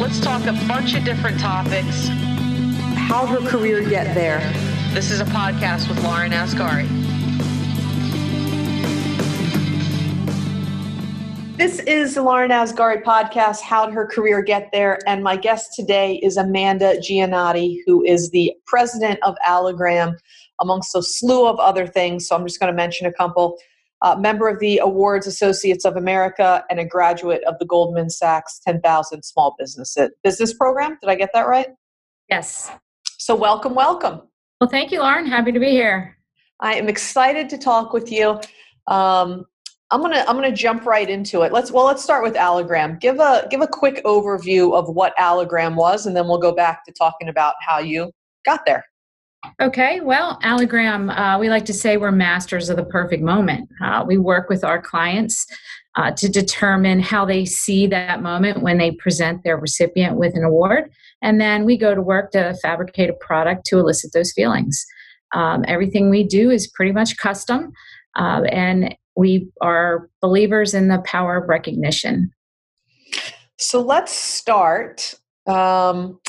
Let's talk a bunch of different topics. How'd her career get there? This is a podcast with Lauren Asgari. This is the Lauren Asgari podcast, How'd Her Career Get There? And my guest today is Amanda Giannotti, who is the president of Allogram, amongst a slew of other things. So I'm just going to mention a couple. Uh, member of the Awards Associates of America and a graduate of the Goldman Sachs 10,000 Small Business Business Program. Did I get that right? Yes. So welcome, welcome. Well, thank you, Lauren. Happy to be here. I am excited to talk with you. Um, I'm gonna I'm gonna jump right into it. Let's well let's start with Allogram. Give a give a quick overview of what Allogram was, and then we'll go back to talking about how you got there. Okay, well, Allogram, uh, we like to say we're masters of the perfect moment. Uh, we work with our clients uh, to determine how they see that moment when they present their recipient with an award, and then we go to work to fabricate a product to elicit those feelings. Um, everything we do is pretty much custom, uh, and we are believers in the power of recognition. So let's start. Um,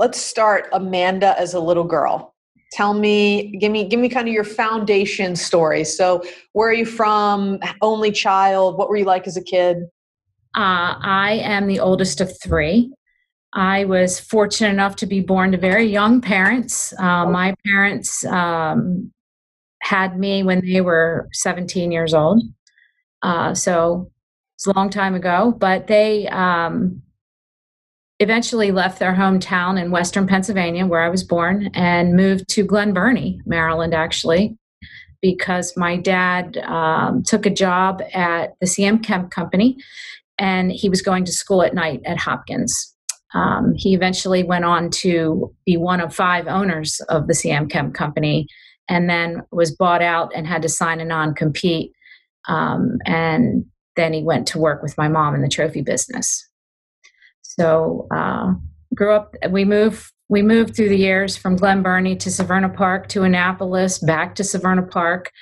let's start Amanda as a little girl. Tell me, give me, give me kind of your foundation story. So, where are you from? Only child? What were you like as a kid? Uh, I am the oldest of three. I was fortunate enough to be born to very young parents. Uh, my parents um, had me when they were 17 years old. Uh, so it's a long time ago, but they um, eventually left their hometown in Western Pennsylvania, where I was born, and moved to Glen Burnie, Maryland, actually, because my dad um, took a job at the CM Kemp Company and he was going to school at night at Hopkins. Um, he eventually went on to be one of five owners of the CM Kemp Company and then was bought out and had to sign a non compete. Um, and then he went to work with my mom in the trophy business. So uh, grew up. We moved. We moved through the years from Glen Burnie to Severna Park to Annapolis, back to Severna Park.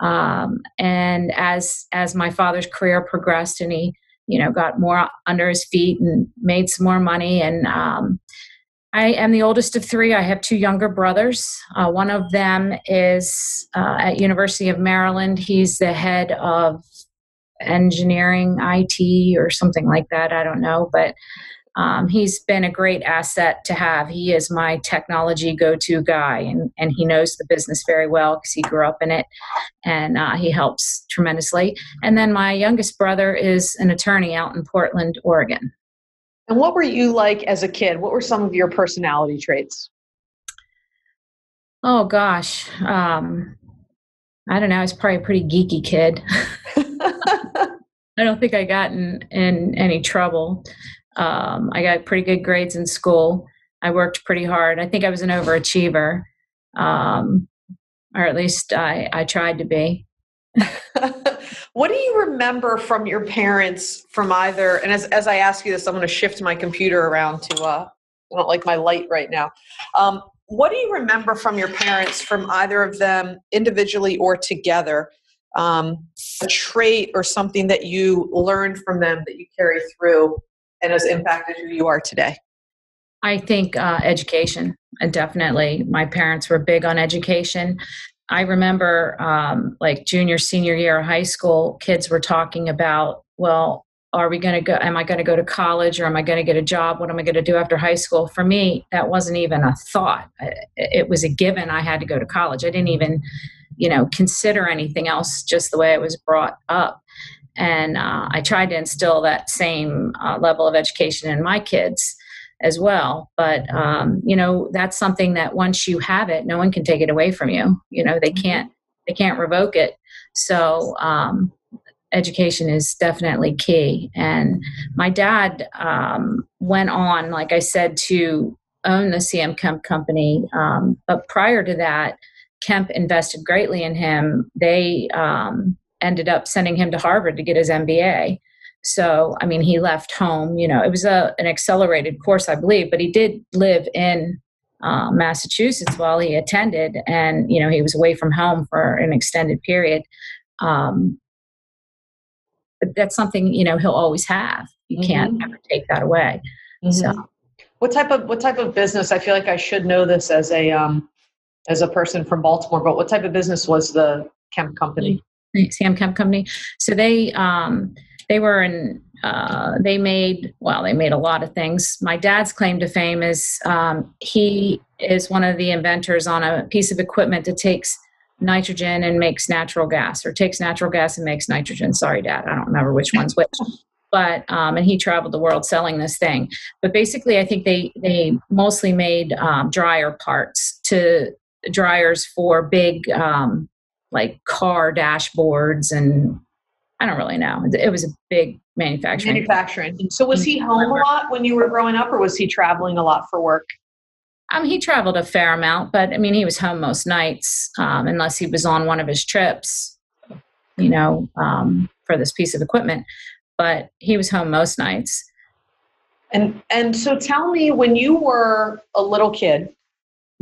Um, and as as my father's career progressed, and he you know got more under his feet and made some more money, and um, I am the oldest of three. I have two younger brothers. Uh, one of them is uh, at University of Maryland. He's the head of engineering, IT, or something like that. I don't know, but um, he's been a great asset to have. He is my technology go-to guy, and and he knows the business very well because he grew up in it, and uh, he helps tremendously. And then my youngest brother is an attorney out in Portland, Oregon. And what were you like as a kid? What were some of your personality traits? Oh gosh, um, I don't know. I was probably a pretty geeky kid. I don't think I got in, in any trouble. Um, I got pretty good grades in school. I worked pretty hard. I think I was an overachiever, um, or at least I, I tried to be. what do you remember from your parents from either and as, as i ask you this i'm going to shift my computer around to uh i don't like my light right now um, what do you remember from your parents from either of them individually or together um, a trait or something that you learned from them that you carry through and has impacted who you are today I think uh, education, definitely my parents were big on education. I remember um, like junior, senior year of high school, kids were talking about, well, are we going to go? Am I going to go to college or am I going to get a job? What am I going to do after high school? For me, that wasn't even a thought. It was a given I had to go to college. I didn't even, you know, consider anything else, just the way I was brought up. And uh, I tried to instill that same uh, level of education in my kids as well. But um, you know, that's something that once you have it, no one can take it away from you. You know, they mm-hmm. can't they can't revoke it. So um, education is definitely key. And my dad um, went on, like I said, to own the CM Kemp company. Um, but prior to that, Kemp invested greatly in him. They um, ended up sending him to Harvard to get his MBA. So, I mean, he left home. You know, it was a an accelerated course, I believe, but he did live in uh, Massachusetts while he attended, and you know, he was away from home for an extended period. Um, but that's something you know he'll always have. You can't mm-hmm. ever take that away. So Mhm. What type of what type of business? I feel like I should know this as a um, as a person from Baltimore. But what type of business was the Kemp company? CM Kemp Company. So they um, they were in uh, they made well they made a lot of things. My dad's claim to fame is um, he is one of the inventors on a piece of equipment that takes nitrogen and makes natural gas, or takes natural gas and makes nitrogen. Sorry, Dad, I don't remember which one's which. But um, and he traveled the world selling this thing. But basically, I think they they mostly made um, dryer parts to dryers for big um, like car dashboards and I don't really know. It was a big manufacturing. Manufacturing. So was he home a lot when you were growing up, or was he traveling a lot for work? Um, he traveled a fair amount, but I mean, he was home most nights, um, unless he was on one of his trips, you know, um, for this piece of equipment. But he was home most nights. And and so tell me, when you were a little kid,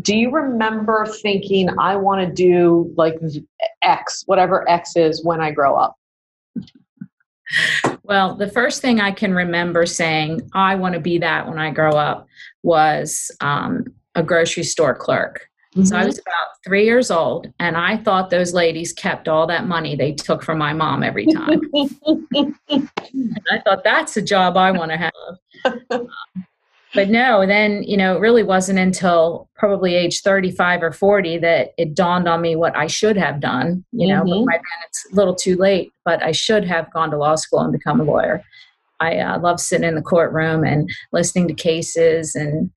do you remember thinking, "I want to do like X, whatever X is, when I grow up"? Well, the first thing I can remember saying, I want to be that when I grow up, was um, a grocery store clerk. So I was about three years old, and I thought those ladies kept all that money they took from my mom every time. I thought that's a job I want to have. Um, but no, then, you know, it really wasn't until probably age 35 or 40 that it dawned on me what I should have done. You know, but Mhm. by then it's a little too late, but I should have gone to law school and become a lawyer. I uh, love sitting in the courtroom and listening to cases and,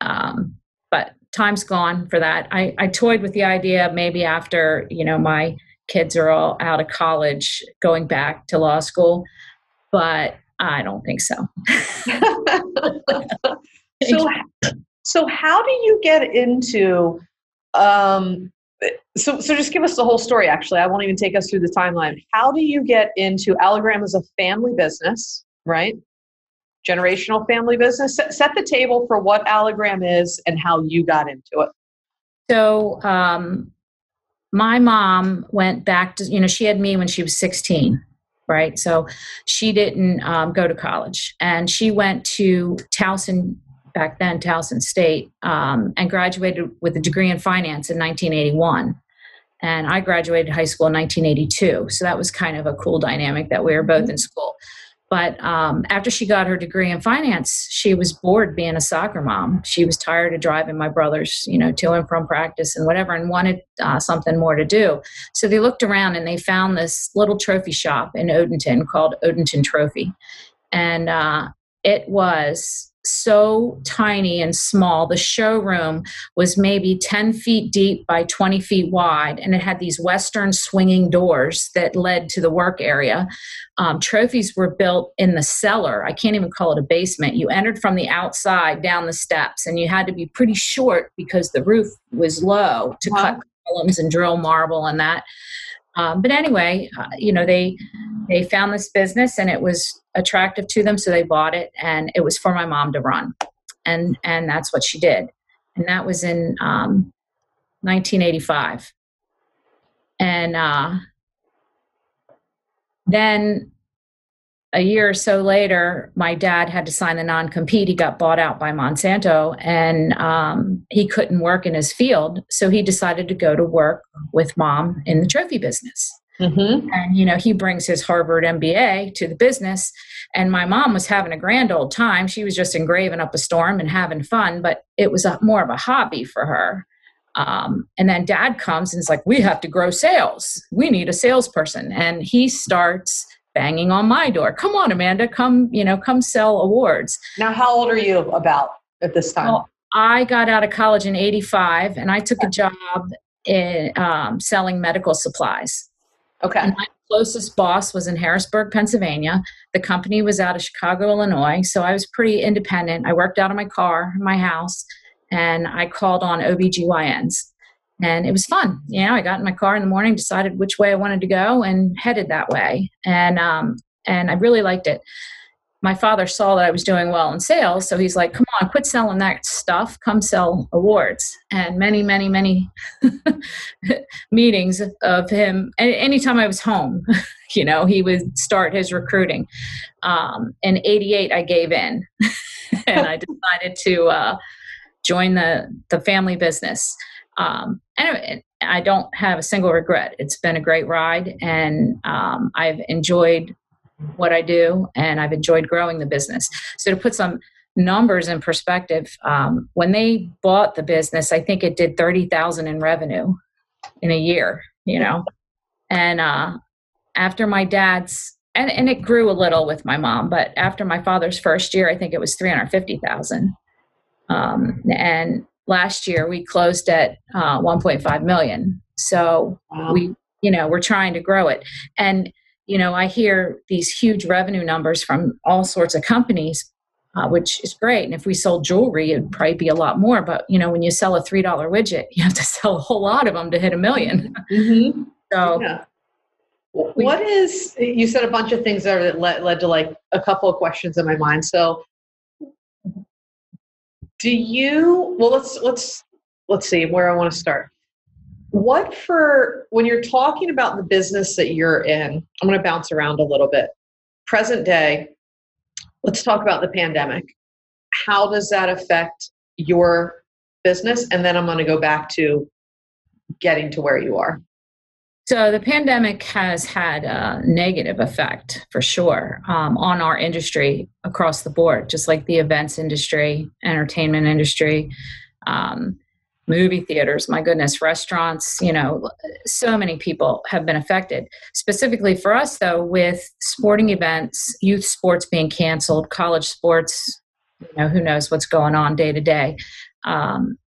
um, but time's gone for that. I, I toyed with the idea maybe after, you know, my kids are all out of college going back to law school, but I don't think so. so so how do you get into um so so just give us the whole story actually. I won't even take us through the timeline. How do you get into Allogram as a family business right? Generational family business. Set, set the table for what Allogram is and how you got into it. So, um, my mom went back to, you know, she had me when she was 16, right? So she didn't um, go to college and she went to Towson, back then, Towson State, um, and graduated with a degree in finance in 1981. And I graduated high school in 1982. So that was kind of a cool dynamic that we were both in school. But um, after she got her degree in finance, she was bored being a soccer mom. She was tired of driving my brothers, you know, to and from practice and whatever, and wanted uh, something more to do. So they looked around and they found this little trophy shop in Odenton called Odenton Trophy, and uh, it was so tiny and small. The showroom was maybe 10 feet deep by 20 feet wide, and it had these western swinging doors that led to the work area um, trophies were built in the cellar. I can't even call it a basement. You entered from the outside down the steps, and you had to be pretty short because the roof was low to Wow. cut columns and drill marble and that. Um, but anyway, uh, you know they they found this business and it was attractive to them, so they bought it, and it was for my mom to run, and and that's what she did, and that was in um, 1985, and. Uh, then a year or so later, my dad had to sign a non compete. He got bought out by Monsanto and um, he couldn't work in his field. So he decided to go to work with mom in the trophy business. mm-hmm. And, you know, he brings his Harvard MBA to the business. And my mom was having a grand old time. She was just engraving up a storm and having fun, but it was a, more of a hobby for her. Um, and then dad comes and is like, We have to grow sales. We need a salesperson. And he starts banging on my door. Come on, Amanda, come, you know, come sell awards. now how old are you about at this time Well, I got out of college in 85 and I took a job in um, selling medical supplies. okay And my closest boss was in Harrisburg, Pennsylvania. The company was out of Chicago, Illinois. So I was pretty independent. I worked out of my car, my house, and I called on OBGYNs. And it was fun. You know, I got in my car in the morning, decided which way I wanted to go, and headed that way. And um, and I really liked it. My father saw that I was doing well in sales, so he's like, "Come on, quit selling that stuff. Come sell awards." And many, many, many meetings of him. And anytime I was home, you know, he would start his recruiting. Um, in '88, I gave in, and I decided to uh, join the the family business. Um, and I don't have a single regret. It's been a great ride, and um, I've enjoyed what I do, and I've enjoyed growing the business. So to put some numbers in perspective, um, when they bought the business, I think it did thirty thousand in revenue in a year. You know, and uh, after my dad's and, and it grew a little with my mom, but after my father's first year, I think it was three hundred fifty thousand. Um, and last year we closed at uh, 1.5 million. So wow. we, you know, we're trying to grow it. And you know, I hear these huge revenue numbers from all sorts of companies, uh, which is great. And if we sold jewelry, it'd probably be a lot more. But you know, when you sell a three dollar widget, you have to sell a whole lot of them to hit a 1000000 mm-hmm. So. Yeah. What is you said a bunch of things there that led, led to like a couple of questions in my mind. So do you well let's let's let's see where I want to start. What for when you're talking about the business that you're in i'm going to bounce around a little bit. Present day let's talk about the pandemic. How does that affect your business? And then i'm going to go back to getting to where you are so the pandemic has had a negative effect for sure um, on our industry across the board just like the events industry entertainment industry um, movie theaters, my goodness, restaurants, you know, so many people have been affected. Specifically for us, though, with sporting events, youth sports being canceled, college sports, you know, who knows what's going on day to day. Um,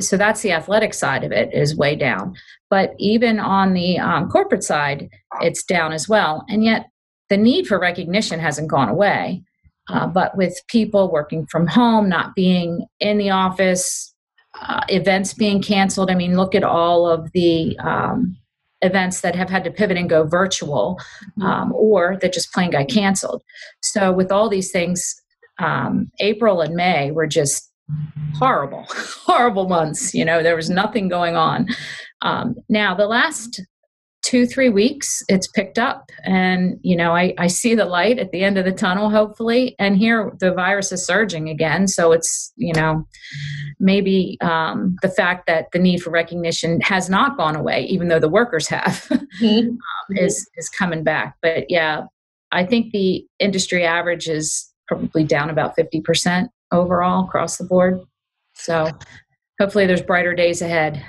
so that's the athletic side of it is way down. But even on the um, corporate side, it's down as well. And yet the need for recognition hasn't gone away. Uh, but with people working from home, not being in the office, uh, events being canceled. I mean, look at all of the um, events that have had to pivot and go virtual mm-hmm. um, or that just plain got canceled. So, with all these things, um, April and May were just horrible, horrible months. You know, there was nothing going on. Um, now, the last two three weeks it's picked up and you know I, I see the light at the end of the tunnel hopefully and here the virus is surging again. So it's you know maybe um, the fact that the need for recognition has not gone away even though the workers have mm-hmm. um, is is coming back. But yeah i think the industry average is probably down about 50% overall across the board. So hopefully there's brighter days ahead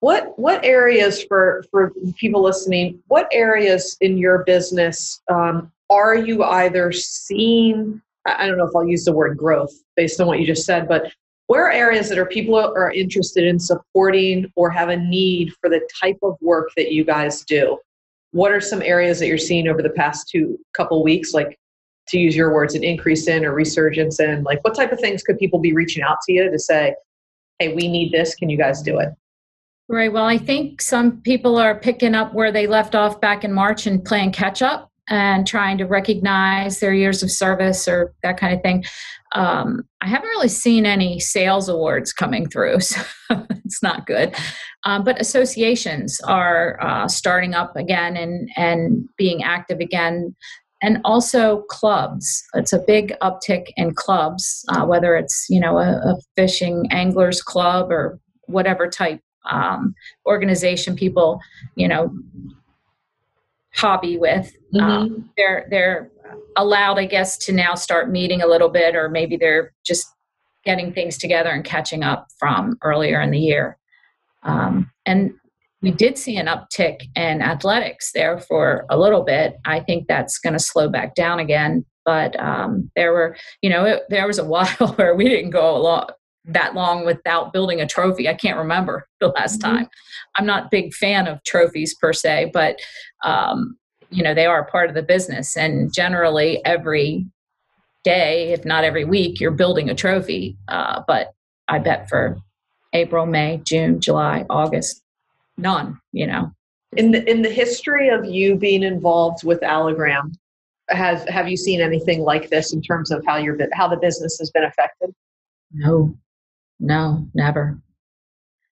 what what areas for for people listening? What areas in your business um, are you either seeing? I don't know if I'll use the word growth based on what you just said, but where are areas that are people are interested in supporting or have a need for the type of work that you guys do? What are some areas that you're seeing over the past two couple weeks, like to use your words, an increase in or resurgence in? Like, what type of things could people be reaching out to you to say, "Hey, we need this. Can you guys do it?" Right. Well, I think some people are picking up where they left off back in March and playing catch up and trying to recognize their years of service or that kind of thing. Um, I haven't really seen any sales awards coming through, so it's not good. Um, but associations are uh, starting up again and, and being active again. And also clubs. It's a big uptick in clubs, uh, whether it's you know a, a fishing anglers club or whatever type um, organization people, you know, hobby with. Mm-hmm. Um, they're they're allowed, I guess, to now start meeting a little bit, or maybe they're just getting things together and catching up from earlier in the year. Um, and we did see an uptick in athletics there for a little bit. I think that's going to slow back down again. But um, there were, you know, it, there was a while where we didn't go a lot, that long without building a trophy. I can't remember the last mm-hmm. time. I'm not a big fan of trophies per se, but um, you know they are part of the business, and generally every day, if not every week, you're building a trophy. Uh, but I bet for April, May, June, July, August, none. You know. In the in the history of you being involved with Allogram, has have you seen anything like this in terms of how your how the business has been affected? No, no, never.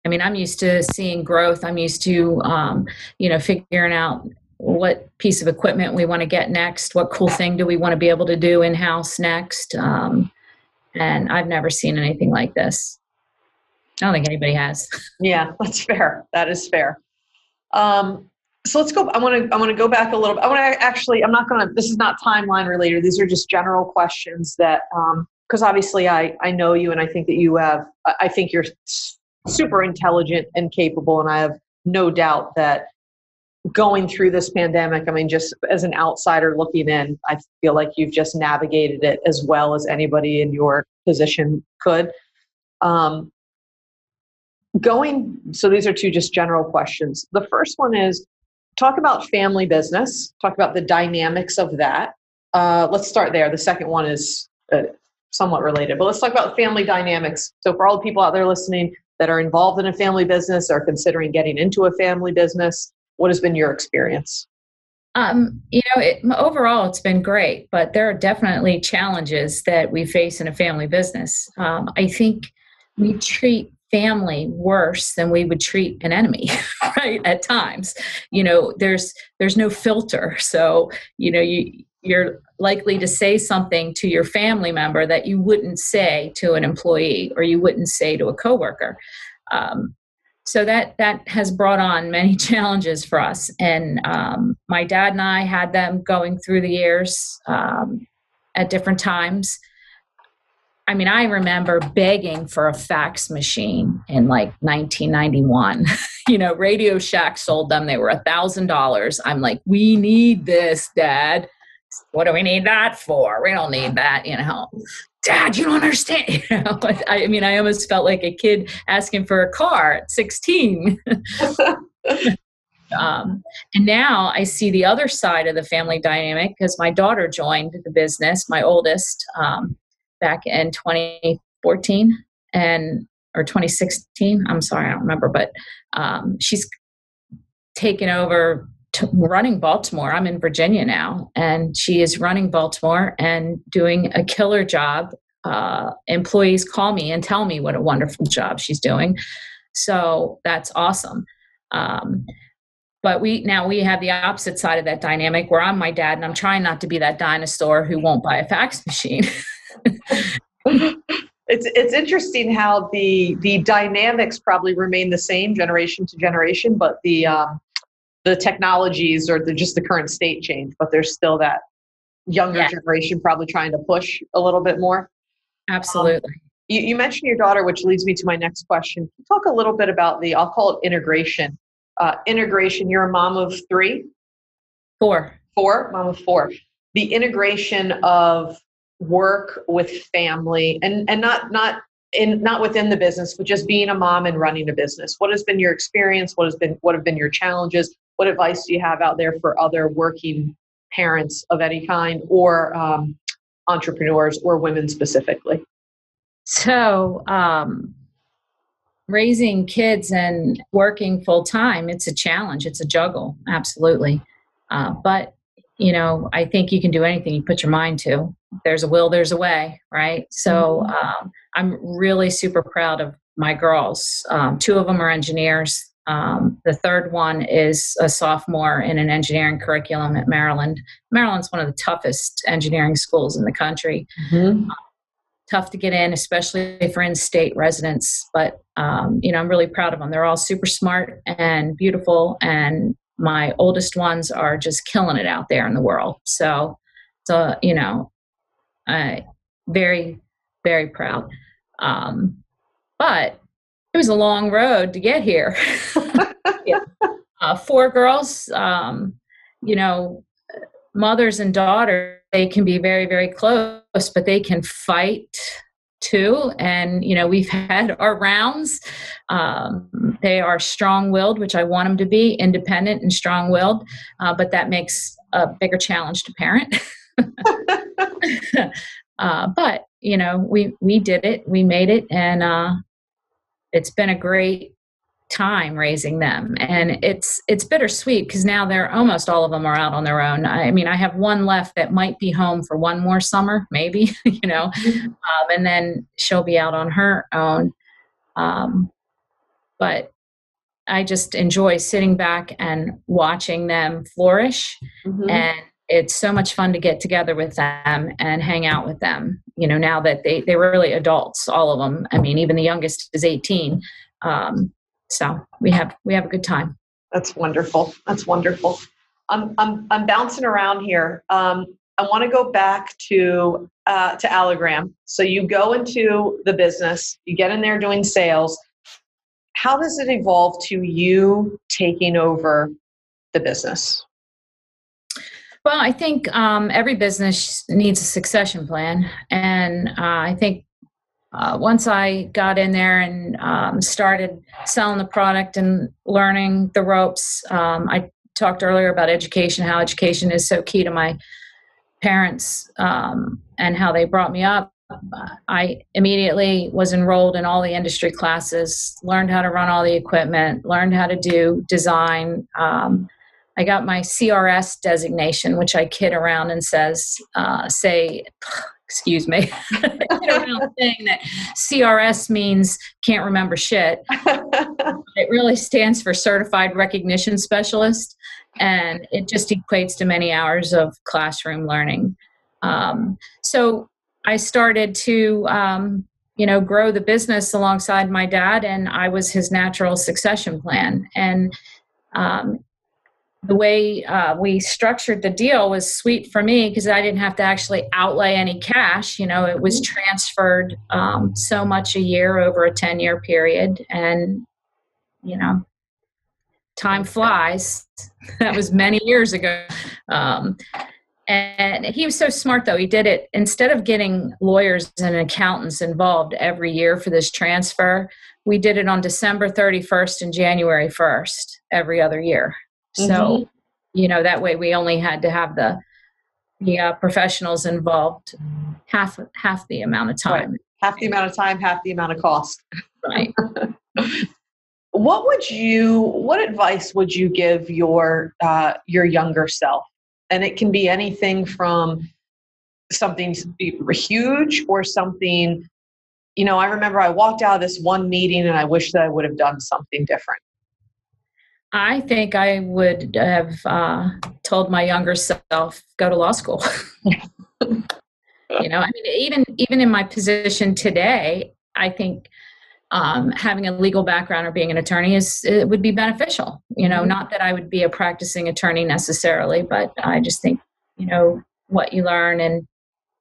I mean, I'm used to seeing growth. I'm used to, um, you know, figuring out what piece of equipment we want to get next. What cool thing do we want to be able to do in house next? Um, and I've never seen anything like this. I don't think anybody has. Yeah, that's fair. That is fair. Um, so let's go. I want to. I want to go back a little. bit. I want to actually. I'm not going to. This is not timeline related. These are just general questions that, because obviously I I know you and I think that you have. I think you're super intelligent and capable, and I have no doubt that going through this pandemic, I mean, just as an outsider looking in, I feel like you've just navigated it as well as anybody in your position could. Um, going, so these are two just general questions. The first one is talk about family business, talk about the dynamics of that. Uh, let's start there. The second one is uh, somewhat related, but let's talk about family dynamics. So, for all the people out there listening that are involved in a family business, or considering getting into a family business, what has been your experience? Um, you know, it, overall, it's been great, but there are definitely challenges that we face in a family business. Um, I think we treat family worse than we would treat an enemy right at times you know there's there's no filter so you know you you're likely to say something to your family member that you wouldn't say to an employee or you wouldn't say to a coworker. Um, so that that has brought on many challenges for us. And um, my dad and i had them going through the years um, at different times. I mean i remember begging for a fax machine in like 1991 you know radio shack sold them. They were a thousand dollars. I'm like we need this dad what do we need that for? We don't need that you know. Dad you don't understand you know i mean i almost felt like a kid asking for a car at 16 um, and now i see the other side of the family dynamic because my daughter joined the business my oldest um, back in 2014 and or 2016 i'm sorry i don't remember but um, she's taken over t- running Baltimore. I'm in Virginia now, and she is running Baltimore and doing a killer job. Uh, employees call me and tell me what a wonderful job she's doing. So that's awesome. Um, but we now we have the opposite side of that dynamic where I'm my dad and I'm trying not to be that dinosaur who won't buy a fax machine. it's it's interesting how the the dynamics probably remain the same generation to generation, but the um, the technologies or the just the current state change, but there's still that younger yeah. generation probably trying to push a little bit more. Absolutely. Um, you, you, mentioned your daughter, which leads me to my next question. talk a little bit about the I'll call it integration. Uh, integration. You're a mom of three, four, four, mom of four. The integration of work with family and and not not in not within the business but just being a mom and running a business what has been your experience what has been what have been your challenges what advice do you have out there for other working parents of any kind or um, entrepreneurs or women specifically? So, um, raising kids and working full time, it's a challenge. It's a juggle, absolutely. Uh, but you know, I think you can do anything you put your mind to. There's a will, there's a way, right? So, mm-hmm. um, I'm really super proud of my girls. Um, two of them are engineers. Um, the third one is a sophomore in an engineering curriculum at Maryland. Maryland's one of the toughest engineering schools in the country. Mm-hmm. Uh, tough to get in, especially for in-state residents. But um, you know, I'm really proud of them. They're all super smart and beautiful, and my oldest ones are just killing it out there in the world. So, so you know, I very, very proud. Um, but it was a long road to get here. yeah. uh, four girls, um, you know, mothers and daughters, they can be very, very close, but they can fight too. And, you know, we've had our rounds. Um, they are strong willed, which I want them to be, independent and strong willed, uh, but that makes a bigger challenge to parent. uh, but, you know, we, we did it, we made it, and, uh, it's been a great time raising them and it's it's bittersweet because now they're almost all of them are out on their own i mean i have one left that might be home for one more summer maybe you know mm-hmm. um, and then she'll be out on her own um, but i just enjoy sitting back and watching them flourish mm-hmm. and it's so much fun to get together with them and hang out with them. You know, now that they they were really adults, all of them. I mean, even the youngest is 18. Um, so we have we have a good time. That's wonderful. That's wonderful. I'm I'm I'm bouncing around here. Um, I want to go back to uh, to Allogram. So you go into the business, you get in there doing sales. How does it evolve to you taking over the business? Well, I think um, every business needs a succession plan, and uh, I think uh, once I got in there and um, started selling the product and learning the ropes, um, I talked earlier about education, how education is so key to my parents um, and how they brought me up. I immediately was enrolled in all the industry classes, learned how to run all the equipment, learned how to do design. I got my CRS designation, which I kid around and says, uh, say, excuse me, saying that CRS means can't remember shit. it really stands for Certified Recognition Specialist, and it just equates to many hours of classroom learning. Um, so I started to, um, you know, grow the business alongside my dad, and I was his natural succession plan. And um, the way uh, we structured the deal was sweet for me because I didn't have to actually outlay any cash. You know, it was mm-hmm. transferred um, so much a year over a 10 year period. And, you know, time flies. that was many years ago. Um, and he was so smart, though. He did it instead of getting lawyers and accountants involved every year for this transfer, we did it on December 31st and January 1st every other year. So, mm-hmm. you know, that way we only had to have the the uh, professionals involved half half the amount of time. Right. Half the amount of time, half the amount of cost. Right. what would you? What advice would you give your uh, your younger self? And it can be anything from something huge or something. You know, I remember I walked out of this one meeting and I wish that I would have done something different. I think I would have uh, told my younger self go to law school. you know, I mean, even even in my position today, I think um, having a legal background or being an attorney is it would be beneficial. You know, mm-hmm. not that I would be a practicing attorney necessarily, but I just think you know what you learn and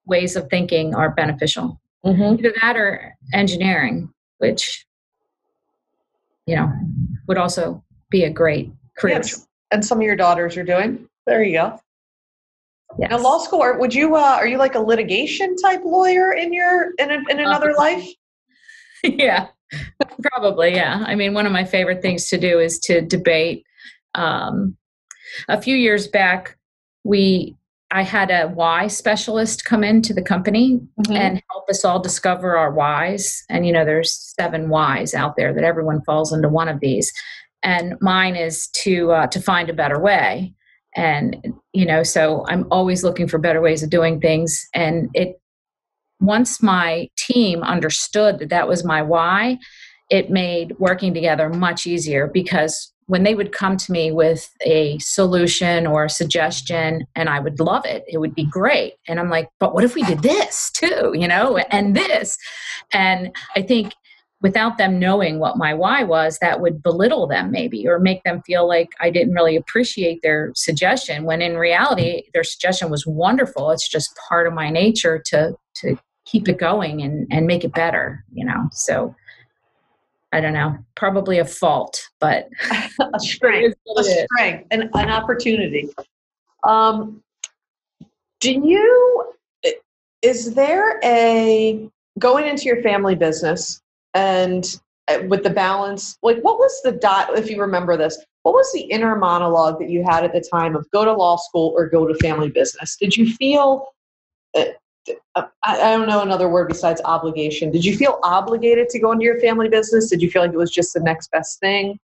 ways of thinking are beneficial. Mm-hmm. Either that or engineering, which you know would also be a great career. Yes. And some of your daughters are doing. There you go. Yes. Now, law school. Would you? Uh, are you like a litigation type lawyer in your in a, in another life? Yeah, probably. Yeah. I mean, one of my favorite things to do is to debate. Um, a few years back, we I had a why specialist come into the company mm-hmm. and help us all discover our whys. And you know, there's seven whys out there that everyone falls into one of these and mine is to uh, to find a better way. And you know so i'm always looking for better ways of doing things. And it once my team understood that that was my why it made working together much easier because when they would come to me with a solution or a suggestion and i would love it it would be great. And i'm like but what if we did this too? You know and this. And i think without them knowing what my why was, that would belittle them maybe or make them feel like I didn't really appreciate their suggestion when in reality their suggestion was wonderful. It's just part of my nature to to keep it going and, and make it better, you know. So I don't know, probably a fault, but a strength, a strength, an, an opportunity. Um, do you, is there a, going into your family business, and uh, with the balance like what was the dot if you remember this what was the inner monologue that you had at the time of go to law school or go to family business? Did you feel uh, uh, I don't know another word besides obligation. Did you feel obligated to go into your family business? Did you feel like it was just the next best thing?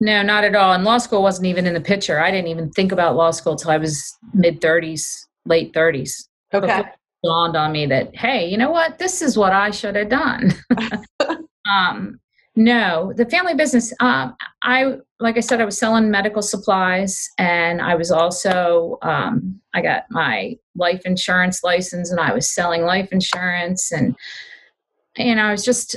No not at all. And law school wasn't even in the picture. I didn't even think about law school till i was mid 30s late 30s okay dawned on me that hey you know what? This is what i should have done Um, No, the family business. Um, I like I said, I was selling medical supplies, and I was also um, I got my life insurance license, and I was selling life insurance, and and I was just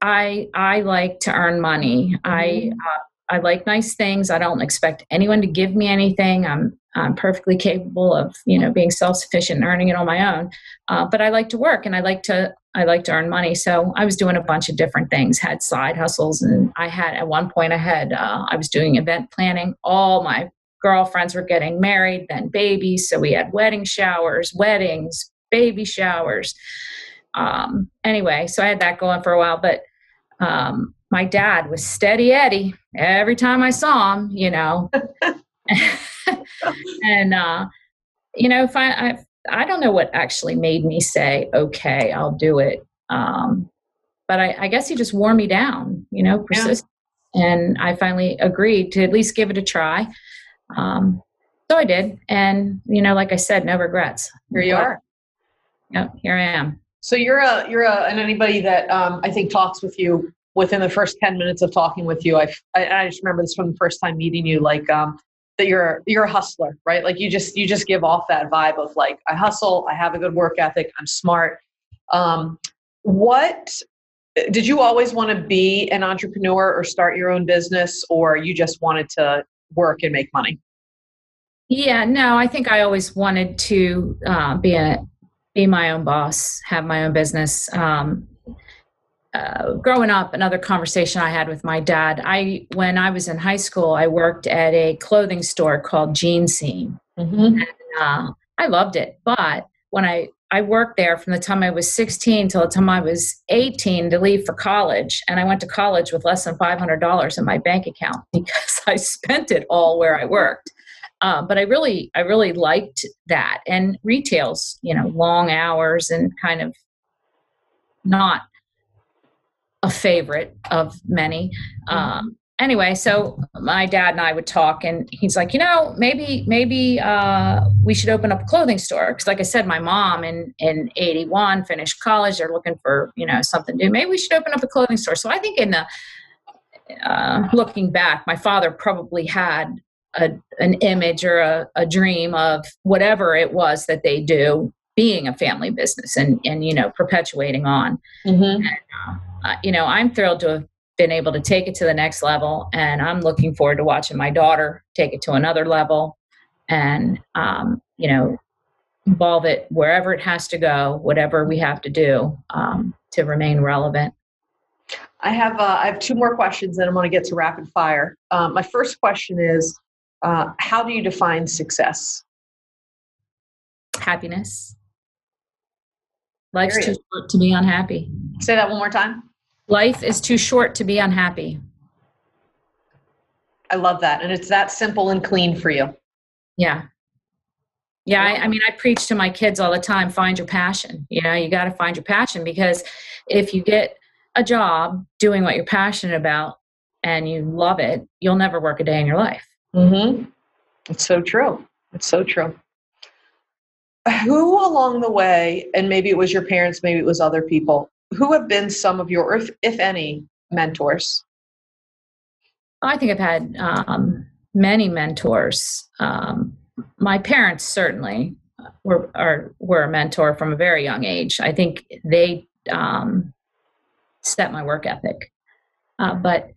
I I like to earn money. I uh, I like nice things. I don't expect anyone to give me anything. I'm I'm perfectly capable of you know being self sufficient and earning it on my own. Uh, but I like to work and I like to I like to earn money. So I was doing a bunch of different things. Had side hustles and I had at one point I had uh, I was doing event planning. All my girlfriends were getting married, then babies. So we had wedding showers, weddings, baby showers. Um, anyway, so I had that going for a while, but um, my dad was steady Eddie every time I saw him, you know. and uh, you know, if I, I I don't know what actually made me say, okay, I'll do it. Um, but I, I, guess he just wore me down, you know, persist. Yeah. And I finally agreed to at least give it a try. Um, so I did. And, you know, like I said, no regrets. Here you are. Yep, here I am. So you're a, you're a, and anybody that um, I think talks with you within the first 10 minutes of talking with you, I, I, just remember this from the first time meeting you, like, um, that you're you're a hustler right? Like you just you just give off that vibe of like i hustle i have a good work ethic i'm smart. Um, what did you always want to be an entrepreneur or start your own business or you just wanted to work and make money? Yeah no i think i always wanted to uh, be a be my own boss have my own business um, uh, growing up, another conversation I had with my dad. I when I was in high school, I worked at a clothing store called Jean Scene. Mm-hmm. And, uh, I loved it, but when I I worked there from the time I was 16 till the time I was 18 to leave for college, and I went to college with less than $500 in my bank account because I spent it all where I worked. Uh, but I really, I really liked that. And retail's, you know, long hours and kind of not a favorite of many. Mm-hmm. Um, anyway, so my dad and I would talk, and he's like, you know, maybe maybe uh, we should open up a clothing store because, like I said, my mom in in '81 finished college. They're looking for you know something new. Maybe we should open up a clothing store. So I think in the uh, looking back, my father probably had a, an image or a, a dream of whatever it was that they do being a family business and and you know perpetuating on. Mm-hmm. And, uh, uh, you know, I'm thrilled to have been able to take it to the next level, and I'm looking forward to watching my daughter take it to another level, and um, you know, involve it wherever it has to go, whatever we have to do um, to remain relevant. I have uh, I have two more questions, and I'm going to get to rapid fire. Um, my first question is, uh, how do you define success? Happiness. Life's Period. too short to be unhappy. Say that one more time. Life is too short to be unhappy. I love that. And it's that simple and clean for you. Yeah. Yeah. I, I mean, I preach to my kids all the time find your passion. You know, you got to find your passion because if you get a job doing what you're passionate about and you love it, you'll never work a day in your life. Mm-hmm. It's so true. It's so true. Who along the way, and maybe it was your parents, maybe it was other people, who have been some of your, if, if any, mentors? I think I've had um, many mentors. Um, my parents certainly were are, were a mentor from a very young age. I think they um, set my work ethic. Uh, but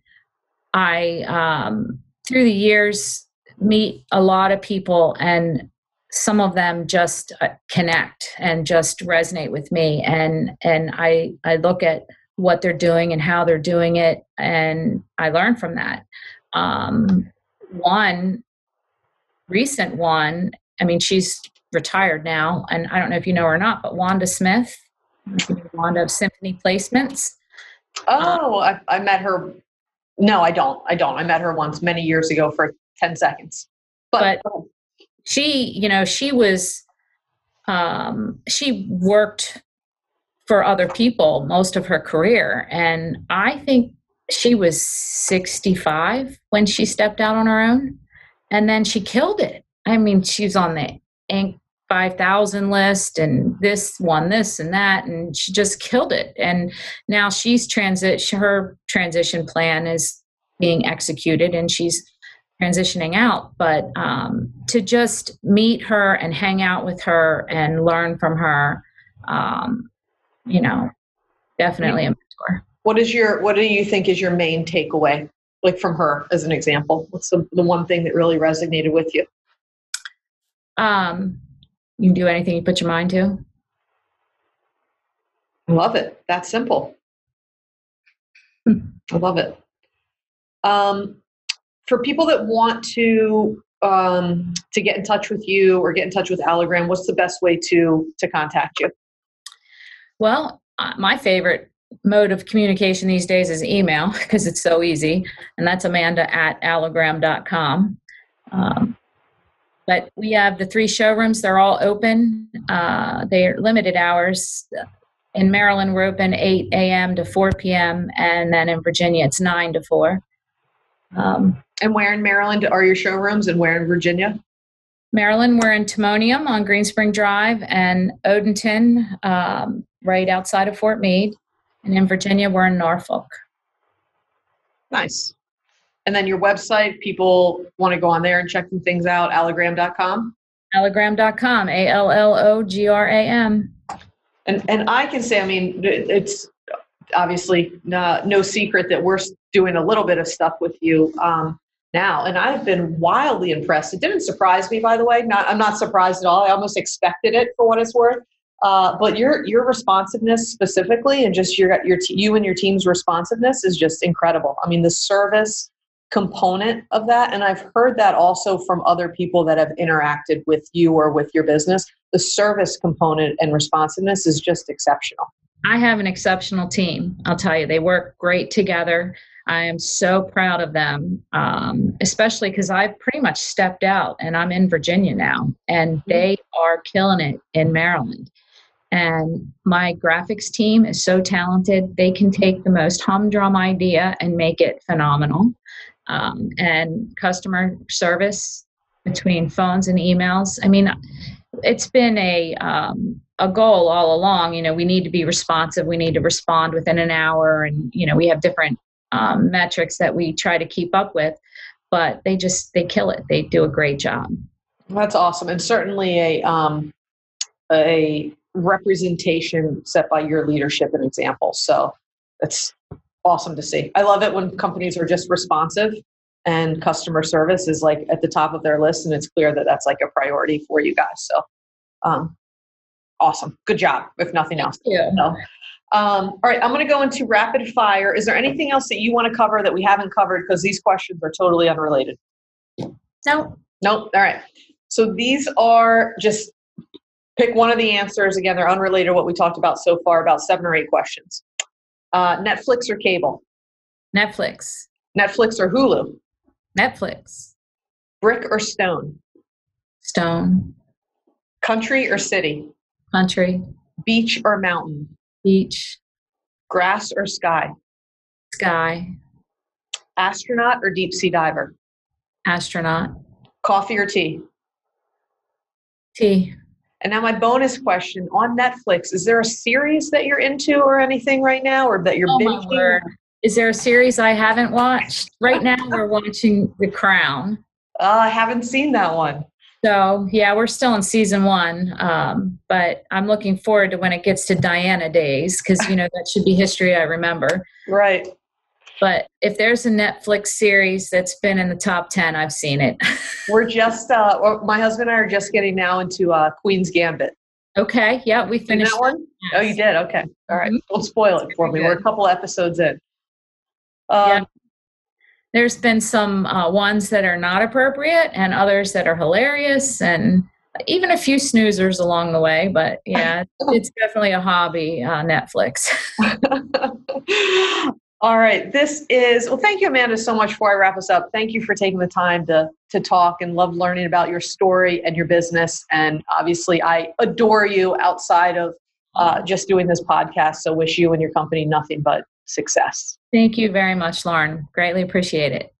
I, um, through the years, meet a lot of people, and some of them just uh, connect and just resonate with me. And and i i look at what they're doing and how they're doing it and i learn from that. Um, one recent one i mean she's retired now and i don't know if you know her or not but wanda smith wanda of symphony placements. Oh um, I, I met her no i don't i don't. I met her once many years ago for 10 seconds. But, but she you know she was um, she worked for other people most of her career. And i think she was 65 when she stepped out on her own. And then she killed it. I mean she's on the inc 5000 list and this won this and that and she just killed it. And now she's transit her transition plan is being executed and she's transitioning out but um, to just meet her and hang out with her and learn from her um, you know definitely a mentor what is your what do you think is your main takeaway like from her as an example what's the, the one thing that really resonated with you um, you can do anything you put your mind to. I love it. That's simple. Hmm. I love it. Um, for people that want to um, to get in touch with you or get in touch with Allogram, what's the best way to to contact you? Well, uh, my favorite mode of communication these days is email because it's so easy, and that's Amanda at allogram.com. Um, but we have the three showrooms, they're all open. Uh, they're limited hours. In Maryland, we're open 8 a.m. to 4 p.m., and then in Virginia, it's 9 to 4. Um, and where in Maryland are your showrooms, and where in Virginia? Maryland, we're in Timonium on Greenspring Drive, and Odenton, um, right outside of Fort Meade. And in Virginia, we're in Norfolk. Nice. And then your website, people want to go on there and check some things out, allogram.com? Allogram.com, A L L O G R A M. And, and I can say, I mean, it's obviously no, no secret that we're doing a little bit of stuff with you um, now. And I've been wildly impressed. It didn't surprise me, by the way. Not, I'm not surprised at all. I almost expected it for what it's worth. Uh, but your your responsiveness specifically, and just your your you and your team's responsiveness is just incredible. I mean, the service, component of that. And I've heard that also from other people that have interacted with you or with your business. The service component and responsiveness is just exceptional. I have an exceptional team. I'll tell you, they work great together. I am so proud of them, um, especially because I've pretty much stepped out and I'm in Virginia now, and mm-hmm. they are killing it in Maryland. And my graphics team is so talented. They can take the most humdrum idea and make it phenomenal um, and customer service between phones and emails. I mean, it's been a um, a goal all along. You know, we need to be responsive. We need to respond within an hour, and you know, we have different um, metrics that we try to keep up with. But they just they kill it. They do a great job. That's awesome, and certainly a um, a representation set by your leadership and example. So that's awesome to see. I love it when companies are just responsive and customer service is like at the top of their list and it's clear that that's like a priority for you guys. So, um, awesome. Good job, if nothing else. Yeah. So, um, all right, I'm going to go into rapid fire. Is there anything else that you want to cover that we haven't covered? Because these questions are totally unrelated. No. Nope. All right. So these are just pick one of the answers. Again, they're unrelated to what we talked about so far, about seven or eight questions. Uh, Netflix or cable? Netflix. Netflix or Hulu? Netflix. Brick or stone? Stone. Country or city? Country. Beach or mountain? Beach. Grass or sky? Sky. Astronaut or deep sea diver? Astronaut. Coffee or tea? Tea. And now, my bonus question on Netflix is there a series that you're into or anything right now, or that you're oh binging? Is there a series I haven't watched? Right now, we're watching The Crown. Uh, I haven't seen that one. So, yeah, we're still in season one, um, but I'm looking forward to when it gets to Diana days because, you know, that should be history I remember. Right. But if there's a Netflix series that's been in the top 10, I've seen it. We're just, uh, my husband and I are just getting now into uh, Queen's Gambit. Okay. Yeah, we finished that one. Yes. Oh, you did. Okay. All right. mm-hmm. Don't spoil it for me. We're a couple episodes in. Um, yeah. There's been some uh, ones that are not appropriate and others that are hilarious and even a few snoozers along the way. But yeah, it's definitely a hobby, uh, Netflix. All right. This is well. Thank you, Amanda, so much. Before I wrap us up, thank you for taking the time to to talk and love learning about your story and your business. And obviously, I adore you outside of uh, just doing this podcast. So, wish you and your company nothing but success. Thank you very much, Lauren. Greatly appreciate it.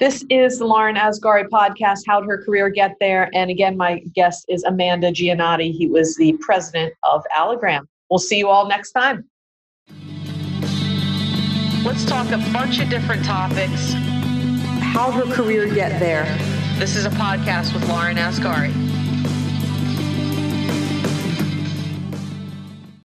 This is the Lauren Asgari podcast, How'd Her Career Get There? And again, my guest is Amanda Giannotti. He was the president of Allogram. We'll see you all next time. Let's talk a bunch of different topics. How'd her career get there? This is a podcast with Lauren Asgari.